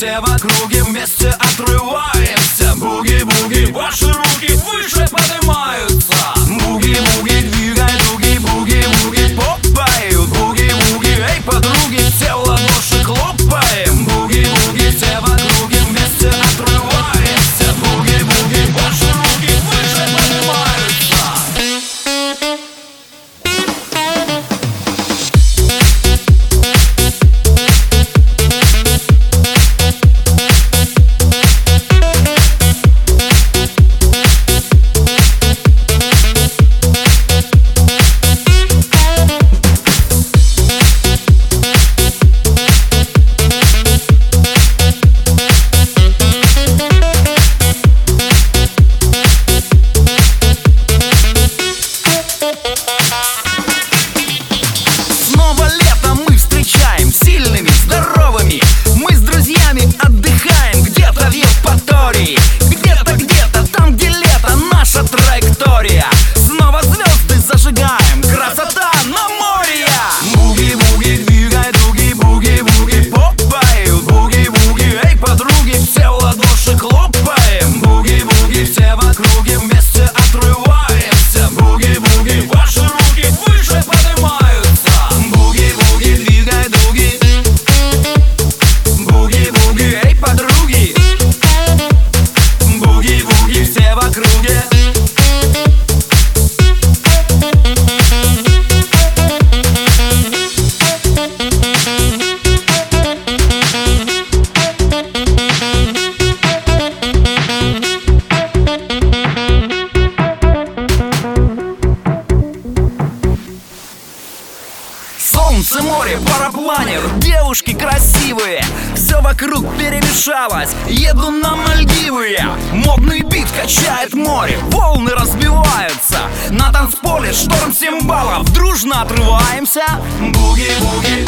Все в округе вместе отрывают все в Солнце, море, парапланер. Девушки красивые Все вокруг перемешалось. Еду на Мальдивы Модный бит качает море. Волны разбиваются На танцполе шторм 7 баллов Дружно отрываемся. Буги-буги.